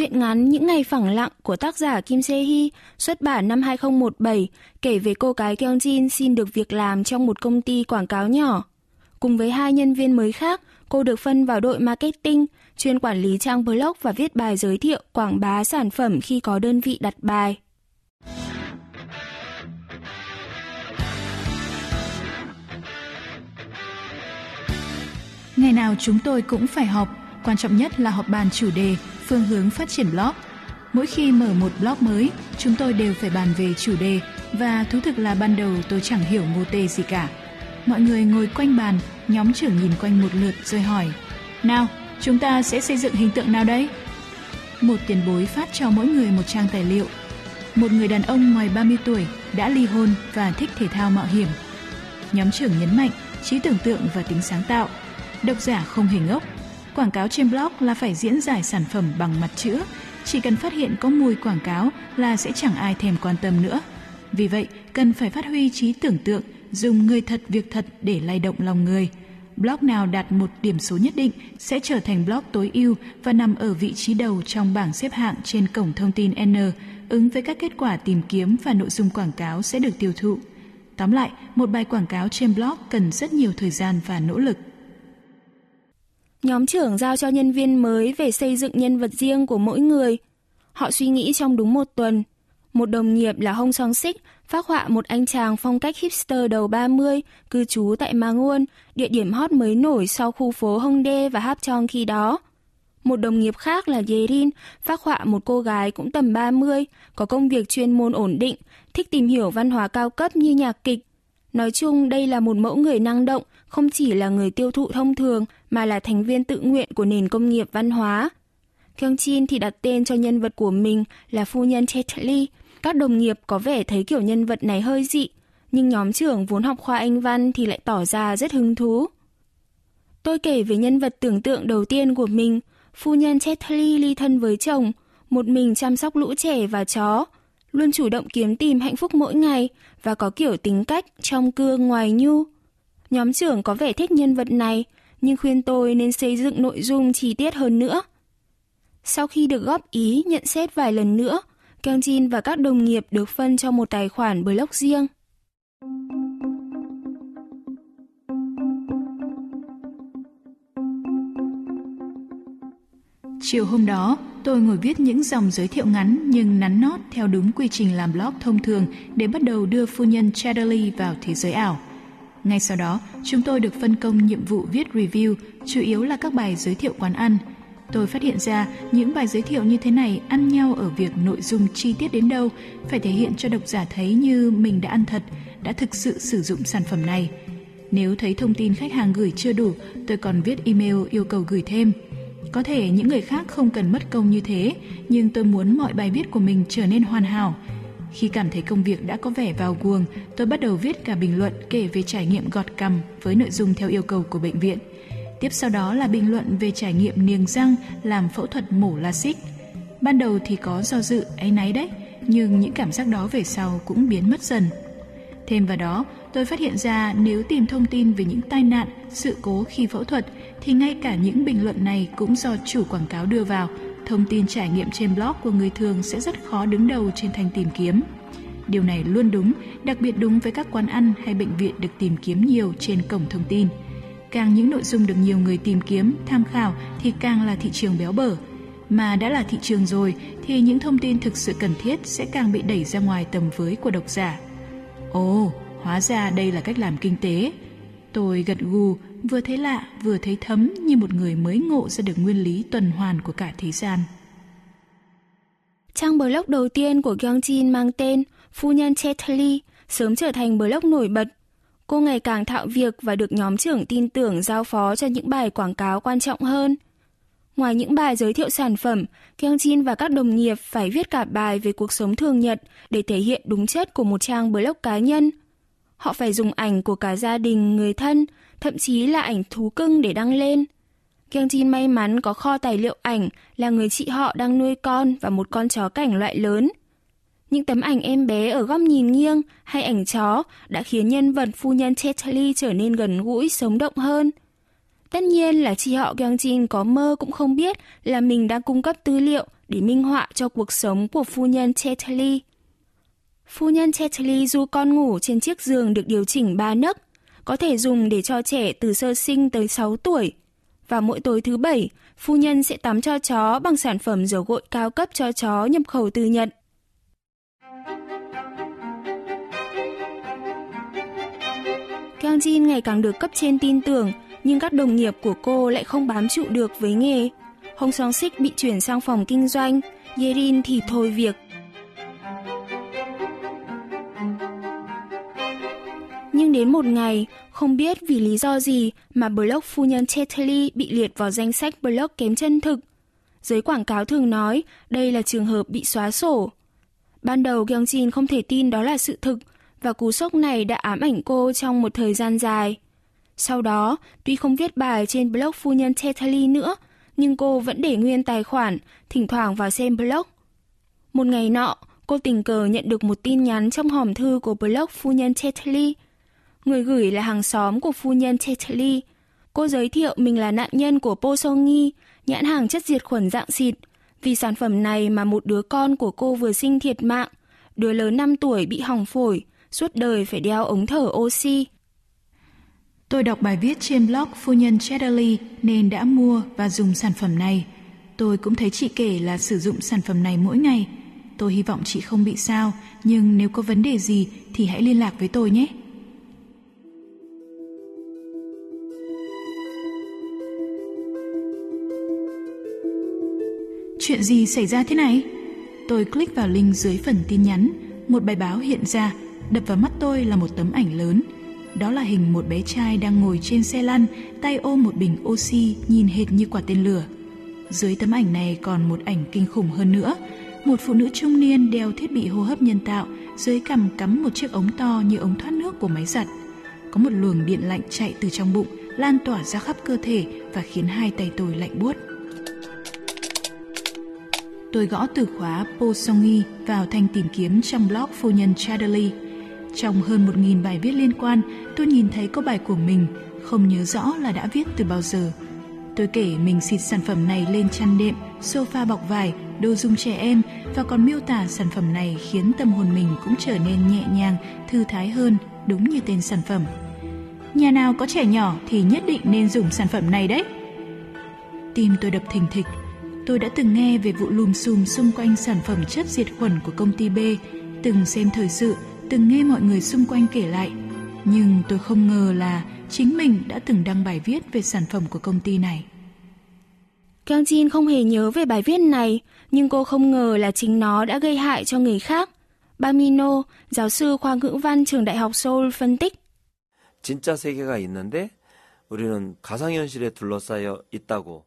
Chuyện ngắn Những ngày phẳng lặng của tác giả Kim Se Hee xuất bản năm 2017 kể về cô gái Kyung Jin xin được việc làm trong một công ty quảng cáo nhỏ. Cùng với hai nhân viên mới khác, cô được phân vào đội marketing, chuyên quản lý trang blog và viết bài giới thiệu quảng bá sản phẩm khi có đơn vị đặt bài. Ngày nào chúng tôi cũng phải họp, quan trọng nhất là họp bàn chủ đề, phương hướng phát triển blog. Mỗi khi mở một blog mới, chúng tôi đều phải bàn về chủ đề và thú thực là ban đầu tôi chẳng hiểu ngô tê gì cả. Mọi người ngồi quanh bàn, nhóm trưởng nhìn quanh một lượt rồi hỏi Nào, chúng ta sẽ xây dựng hình tượng nào đây? Một tiền bối phát cho mỗi người một trang tài liệu. Một người đàn ông ngoài 30 tuổi đã ly hôn và thích thể thao mạo hiểm. Nhóm trưởng nhấn mạnh trí tưởng tượng và tính sáng tạo. Độc giả không hề ngốc. Quảng cáo trên blog là phải diễn giải sản phẩm bằng mặt chữ. Chỉ cần phát hiện có mùi quảng cáo là sẽ chẳng ai thèm quan tâm nữa. Vì vậy, cần phải phát huy trí tưởng tượng dùng người thật việc thật để lay động lòng người. Blog nào đạt một điểm số nhất định sẽ trở thành blog tối ưu và nằm ở vị trí đầu trong bảng xếp hạng trên cổng thông tin N, ứng với các kết quả tìm kiếm và nội dung quảng cáo sẽ được tiêu thụ. Tóm lại, một bài quảng cáo trên blog cần rất nhiều thời gian và nỗ lực. Nhóm trưởng giao cho nhân viên mới về xây dựng nhân vật riêng của mỗi người. Họ suy nghĩ trong đúng một tuần. Một đồng nghiệp là Hong Song Sik phác họa một anh chàng phong cách hipster đầu 30, cư trú tại Mangwon, địa điểm hot mới nổi sau khu phố Hongdae và Hapcheong khi đó. Một đồng nghiệp khác là Yerin phác họa một cô gái cũng tầm 30, có công việc chuyên môn ổn định, thích tìm hiểu văn hóa cao cấp như nhạc kịch. Nói chung đây là một mẫu người năng động, không chỉ là người tiêu thụ thông thường mà là thành viên tự nguyện của nền công nghiệp văn hóa. Kyung Jin thì đặt tên cho nhân vật của mình là phu nhân Chetli, các đồng nghiệp có vẻ thấy kiểu nhân vật này hơi dị, nhưng nhóm trưởng vốn học khoa Anh văn thì lại tỏ ra rất hứng thú. Tôi kể về nhân vật tưởng tượng đầu tiên của mình, phu nhân Chetly ly thân với chồng, một mình chăm sóc lũ trẻ và chó, luôn chủ động kiếm tìm hạnh phúc mỗi ngày và có kiểu tính cách trong cương ngoài nhu. Nhóm trưởng có vẻ thích nhân vật này, nhưng khuyên tôi nên xây dựng nội dung chi tiết hơn nữa. Sau khi được góp ý nhận xét vài lần nữa, Kang Jin và các đồng nghiệp được phân cho một tài khoản blog riêng. Chiều hôm đó, tôi ngồi viết những dòng giới thiệu ngắn nhưng nắn nót theo đúng quy trình làm blog thông thường để bắt đầu đưa phu nhân Chatterley vào thế giới ảo. Ngay sau đó, chúng tôi được phân công nhiệm vụ viết review, chủ yếu là các bài giới thiệu quán ăn – Tôi phát hiện ra những bài giới thiệu như thế này ăn nhau ở việc nội dung chi tiết đến đâu, phải thể hiện cho độc giả thấy như mình đã ăn thật, đã thực sự sử dụng sản phẩm này. Nếu thấy thông tin khách hàng gửi chưa đủ, tôi còn viết email yêu cầu gửi thêm. Có thể những người khác không cần mất công như thế, nhưng tôi muốn mọi bài viết của mình trở nên hoàn hảo. Khi cảm thấy công việc đã có vẻ vào guồng, tôi bắt đầu viết cả bình luận kể về trải nghiệm gọt cằm với nội dung theo yêu cầu của bệnh viện. Tiếp sau đó là bình luận về trải nghiệm niềng răng làm phẫu thuật mổ LASIK. Ban đầu thì có do dự, áy náy đấy, nhưng những cảm giác đó về sau cũng biến mất dần. Thêm vào đó, tôi phát hiện ra nếu tìm thông tin về những tai nạn, sự cố khi phẫu thuật thì ngay cả những bình luận này cũng do chủ quảng cáo đưa vào. Thông tin trải nghiệm trên blog của người thường sẽ rất khó đứng đầu trên thanh tìm kiếm. Điều này luôn đúng, đặc biệt đúng với các quán ăn hay bệnh viện được tìm kiếm nhiều trên cổng thông tin – Càng những nội dung được nhiều người tìm kiếm, tham khảo thì càng là thị trường béo bở. Mà đã là thị trường rồi thì những thông tin thực sự cần thiết sẽ càng bị đẩy ra ngoài tầm với của độc giả. Ồ, hóa ra đây là cách làm kinh tế. Tôi gật gù, vừa thấy lạ vừa thấy thấm như một người mới ngộ ra được nguyên lý tuần hoàn của cả thế gian. Trang blog đầu tiên của Gyeongjin mang tên Phu nhân Chetli sớm trở thành blog nổi bật Cô ngày càng thạo việc và được nhóm trưởng tin tưởng giao phó cho những bài quảng cáo quan trọng hơn. Ngoài những bài giới thiệu sản phẩm, Kyung Jin và các đồng nghiệp phải viết cả bài về cuộc sống thường nhật để thể hiện đúng chất của một trang blog cá nhân. Họ phải dùng ảnh của cả gia đình, người thân, thậm chí là ảnh thú cưng để đăng lên. Kyung Jin may mắn có kho tài liệu ảnh là người chị họ đang nuôi con và một con chó cảnh loại lớn. Những tấm ảnh em bé ở góc nhìn nghiêng hay ảnh chó đã khiến nhân vật phu nhân Chetali trở nên gần gũi, sống động hơn. Tất nhiên là chị họ Kyung Jin có mơ cũng không biết là mình đang cung cấp tư liệu để minh họa cho cuộc sống của phu nhân Chetali. Phu nhân Tetley du con ngủ trên chiếc giường được điều chỉnh ba nấc, có thể dùng để cho trẻ từ sơ sinh tới 6 tuổi. Và mỗi tối thứ bảy, phu nhân sẽ tắm cho chó bằng sản phẩm dầu gội cao cấp cho chó nhập khẩu từ Nhật. Kyung Jin ngày càng được cấp trên tin tưởng, nhưng các đồng nghiệp của cô lại không bám trụ được với nghề. Hong Song Sik bị chuyển sang phòng kinh doanh, Yerin thì thôi việc. Nhưng đến một ngày, không biết vì lý do gì mà blog phu nhân Chetely bị liệt vào danh sách blog kém chân thực. Giới quảng cáo thường nói đây là trường hợp bị xóa sổ. Ban đầu Gyeongjin không thể tin đó là sự thực và cú sốc này đã ám ảnh cô trong một thời gian dài. Sau đó, tuy không viết bài trên blog phu nhân Chetely nữa, nhưng cô vẫn để nguyên tài khoản, thỉnh thoảng vào xem blog. Một ngày nọ, cô tình cờ nhận được một tin nhắn trong hòm thư của blog phu nhân Chetely – Người gửi là hàng xóm của phu nhân Tetli. Cô giới thiệu mình là nạn nhân của Posongi, nhãn hàng chất diệt khuẩn dạng xịt. Vì sản phẩm này mà một đứa con của cô vừa sinh thiệt mạng, đứa lớn 5 tuổi bị hỏng phổi, suốt đời phải đeo ống thở oxy. Tôi đọc bài viết trên blog phu nhân Chatterley nên đã mua và dùng sản phẩm này. Tôi cũng thấy chị kể là sử dụng sản phẩm này mỗi ngày. Tôi hy vọng chị không bị sao, nhưng nếu có vấn đề gì thì hãy liên lạc với tôi nhé. Chuyện gì xảy ra thế này? Tôi click vào link dưới phần tin nhắn, một bài báo hiện ra, đập vào mắt tôi là một tấm ảnh lớn. Đó là hình một bé trai đang ngồi trên xe lăn, tay ôm một bình oxy nhìn hệt như quả tên lửa. Dưới tấm ảnh này còn một ảnh kinh khủng hơn nữa, một phụ nữ trung niên đeo thiết bị hô hấp nhân tạo, dưới cằm cắm một chiếc ống to như ống thoát nước của máy giặt. Có một luồng điện lạnh chạy từ trong bụng, lan tỏa ra khắp cơ thể và khiến hai tay tôi lạnh buốt. Tôi gõ từ khóa Posongi vào thanh tìm kiếm trong blog phu nhân Chatterley. Trong hơn 1.000 bài viết liên quan, tôi nhìn thấy có bài của mình, không nhớ rõ là đã viết từ bao giờ. Tôi kể mình xịt sản phẩm này lên chăn đệm, sofa bọc vải, đồ dùng trẻ em và còn miêu tả sản phẩm này khiến tâm hồn mình cũng trở nên nhẹ nhàng, thư thái hơn, đúng như tên sản phẩm. Nhà nào có trẻ nhỏ thì nhất định nên dùng sản phẩm này đấy. Tim tôi đập thình thịch, Tôi đã từng nghe về vụ lùm xùm xung quanh sản phẩm chất diệt khuẩn của công ty B, từng xem thời sự, từng nghe mọi người xung quanh kể lại. Nhưng tôi không ngờ là chính mình đã từng đăng bài viết về sản phẩm của công ty này. Kyung Jin không hề nhớ về bài viết này, nhưng cô không ngờ là chính nó đã gây hại cho người khác. Bamino, giáo sư khoa ngữ văn trường Đại học Seoul phân tích. 진짜 세계가 있는데 우리는 가상현실에 둘러싸여 있다고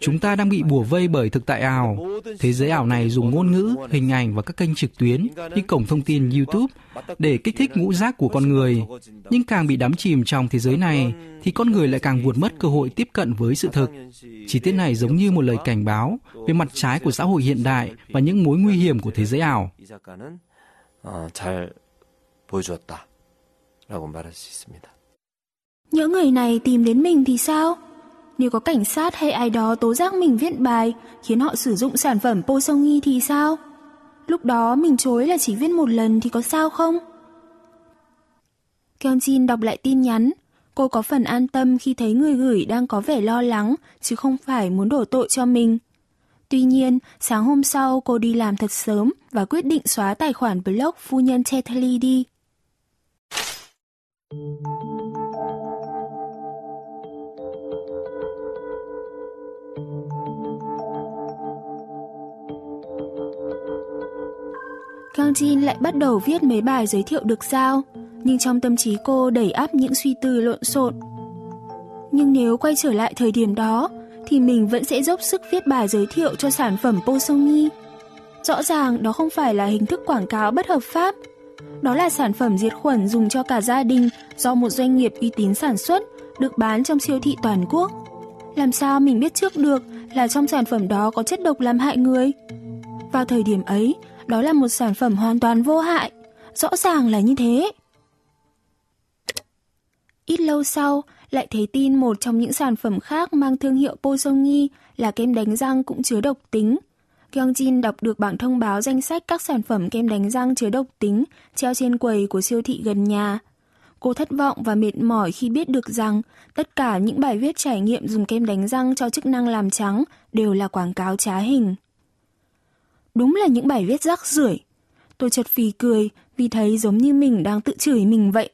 Chúng ta đang bị bùa vây bởi thực tại ảo. Thế giới ảo này dùng ngôn ngữ, hình ảnh và các kênh trực tuyến như cổng thông tin YouTube để kích thích ngũ giác của con người. Nhưng càng bị đắm chìm trong thế giới này thì con người lại càng vụt mất cơ hội tiếp cận với sự thực. Chi tiết này giống như một lời cảnh báo về mặt trái của xã hội hiện đại và những mối nguy hiểm của thế giới ảo. Những người này tìm đến mình thì sao? Nếu có cảnh sát hay ai đó tố giác mình viết bài khiến họ sử dụng sản phẩm Posongi thì sao? Lúc đó mình chối là chỉ viết một lần thì có sao không? Kyungjin đọc lại tin nhắn. Cô có phần an tâm khi thấy người gửi đang có vẻ lo lắng chứ không phải muốn đổ tội cho mình. Tuy nhiên, sáng hôm sau cô đi làm thật sớm và quyết định xóa tài khoản blog phu nhân Tetali đi. Kang Jin lại bắt đầu viết mấy bài giới thiệu được giao, nhưng trong tâm trí cô đẩy áp những suy tư lộn xộn. Nhưng nếu quay trở lại thời điểm đó, thì mình vẫn sẽ dốc sức viết bài giới thiệu cho sản phẩm Posongi. Rõ ràng đó không phải là hình thức quảng cáo bất hợp pháp. Đó là sản phẩm diệt khuẩn dùng cho cả gia đình do một doanh nghiệp uy tín sản xuất, được bán trong siêu thị toàn quốc. Làm sao mình biết trước được là trong sản phẩm đó có chất độc làm hại người? Vào thời điểm ấy, đó là một sản phẩm hoàn toàn vô hại. Rõ ràng là như thế. Ít lâu sau, lại thấy tin một trong những sản phẩm khác mang thương hiệu Pozongi là kem đánh răng cũng chứa độc tính. Kyungjin đọc được bảng thông báo danh sách các sản phẩm kem đánh răng chứa độc tính treo trên quầy của siêu thị gần nhà. Cô thất vọng và mệt mỏi khi biết được rằng tất cả những bài viết trải nghiệm dùng kem đánh răng cho chức năng làm trắng đều là quảng cáo trá hình. Đúng là những bài viết rác rưởi. Tôi chợt phì cười vì thấy giống như mình đang tự chửi mình vậy.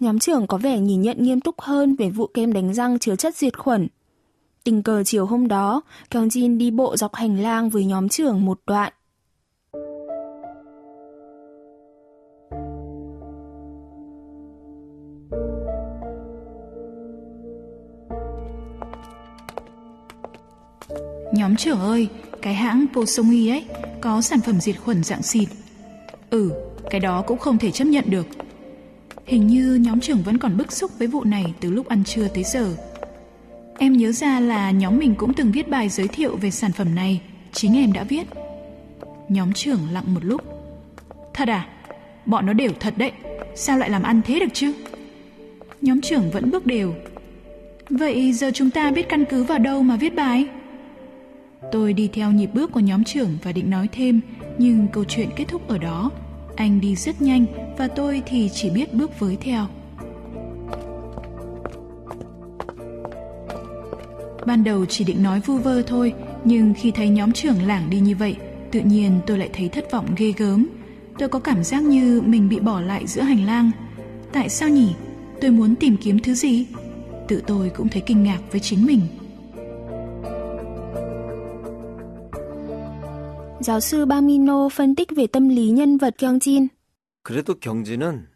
Nhóm trưởng có vẻ nhìn nhận nghiêm túc hơn về vụ kem đánh răng chứa chất diệt khuẩn. Tình cờ chiều hôm đó, Kyung Jin đi bộ dọc hành lang với nhóm trưởng một đoạn. Nhóm trưởng ơi, cái hãng Posongi ấy có sản phẩm diệt khuẩn dạng xịt. Ừ, cái đó cũng không thể chấp nhận được. Hình như nhóm trưởng vẫn còn bức xúc với vụ này từ lúc ăn trưa tới giờ. Em nhớ ra là nhóm mình cũng từng viết bài giới thiệu về sản phẩm này, chính em đã viết. Nhóm trưởng lặng một lúc. Thật à? Bọn nó đều thật đấy, sao lại làm ăn thế được chứ? Nhóm trưởng vẫn bước đều. Vậy giờ chúng ta biết căn cứ vào đâu mà viết bài? Tôi đi theo nhịp bước của nhóm trưởng và định nói thêm, nhưng câu chuyện kết thúc ở đó. Anh đi rất nhanh và tôi thì chỉ biết bước với theo. Ban đầu chỉ định nói vu vơ thôi, nhưng khi thấy nhóm trưởng lảng đi như vậy, tự nhiên tôi lại thấy thất vọng ghê gớm. Tôi có cảm giác như mình bị bỏ lại giữa hành lang. Tại sao nhỉ? Tôi muốn tìm kiếm thứ gì? Tự tôi cũng thấy kinh ngạc với chính mình. Giáo sư Bamino phân tích về tâm lý nhân vật Kyungjin. 그래도 경진은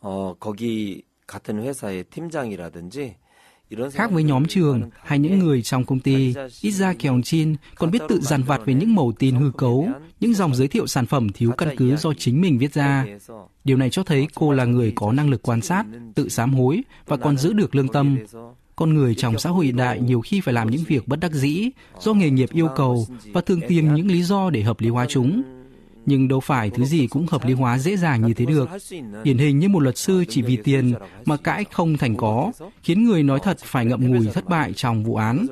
어, 거기 같은 회사의 팀장이라든지 Khác với nhóm trường hay những người trong công ty, ít ra Kyung Jin còn biết tự dằn vặt về những mẩu tin hư cấu, những dòng giới thiệu sản phẩm thiếu căn cứ do chính mình viết ra. Điều này cho thấy cô là người có năng lực quan sát, tự sám hối và còn giữ được lương tâm. Con người trong xã hội hiện đại nhiều khi phải làm những việc bất đắc dĩ do nghề nghiệp yêu cầu và thường tìm những lý do để hợp lý hóa chúng. Nhưng đâu phải thứ gì cũng hợp lý hóa dễ dàng như thế được. Điển hình như một luật sư chỉ vì tiền mà cãi không thành có, khiến người nói thật phải ngậm ngùi thất bại trong vụ án.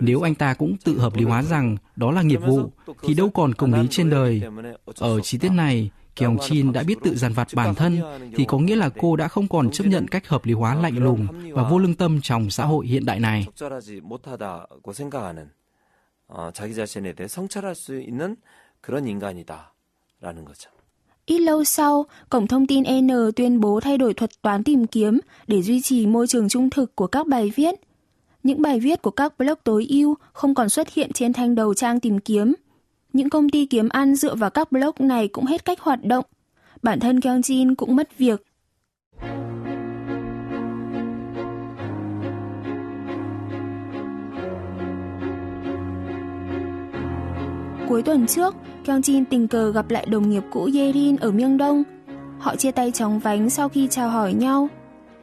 Nếu anh ta cũng tự hợp lý hóa rằng đó là nghiệp vụ, thì đâu còn công lý trên đời. Ở chi tiết này, Kyung Chin đã biết tự dằn vặt bản thân thì có nghĩa là cô đã không còn chấp nhận cách hợp lý hóa lạnh lùng và vô lương tâm trong xã hội hiện đại này. Ít lâu sau, cổng thông tin N tuyên bố thay đổi thuật toán tìm kiếm để duy trì môi trường trung thực của các bài viết. Những bài viết của các blog tối ưu không còn xuất hiện trên thanh đầu trang tìm kiếm những công ty kiếm ăn dựa vào các blog này cũng hết cách hoạt động. Bản thân Kyungjin cũng mất việc. Cuối tuần trước, Kyung Jin tình cờ gặp lại đồng nghiệp cũ Yerin ở Miêng Đông. Họ chia tay chóng vánh sau khi chào hỏi nhau.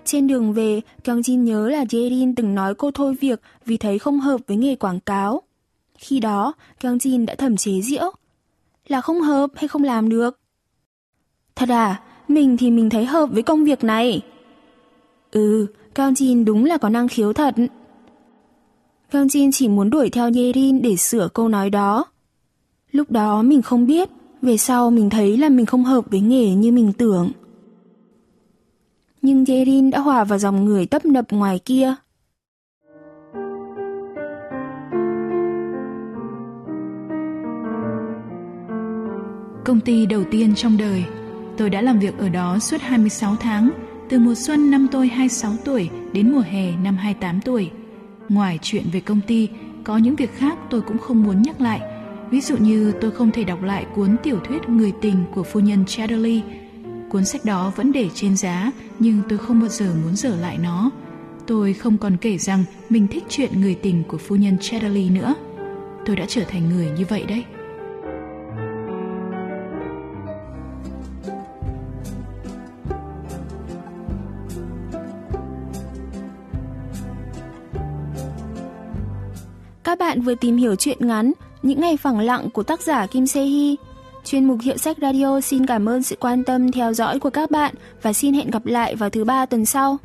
Trên đường về, Kyung Jin nhớ là Yerin từng nói cô thôi việc vì thấy không hợp với nghề quảng cáo. Khi đó, Kyung Jin đã thầm chế giễu. Là không hợp hay không làm được? Thật à, mình thì mình thấy hợp với công việc này. Ừ, Kyung Jin đúng là có năng khiếu thật. Kyung Jin chỉ muốn đuổi theo Yerin để sửa câu nói đó. Lúc đó mình không biết, về sau mình thấy là mình không hợp với nghề như mình tưởng. Nhưng Yerin đã hòa vào dòng người tấp nập ngoài kia. Công ty đầu tiên trong đời, tôi đã làm việc ở đó suốt 26 tháng, từ mùa xuân năm tôi 26 tuổi đến mùa hè năm 28 tuổi. Ngoài chuyện về công ty, có những việc khác tôi cũng không muốn nhắc lại, Ví dụ như tôi không thể đọc lại cuốn tiểu thuyết Người tình của phu nhân Chatterley. Cuốn sách đó vẫn để trên giá nhưng tôi không bao giờ muốn dở lại nó. Tôi không còn kể rằng mình thích chuyện người tình của phu nhân Chatterley nữa. Tôi đã trở thành người như vậy đấy. Các bạn vừa tìm hiểu chuyện ngắn, Những ngày phẳng lặng của tác giả Kim Se Hee. Chuyên mục Hiệu sách Radio xin cảm ơn sự quan tâm theo dõi của các bạn và xin hẹn gặp lại vào thứ ba tuần sau.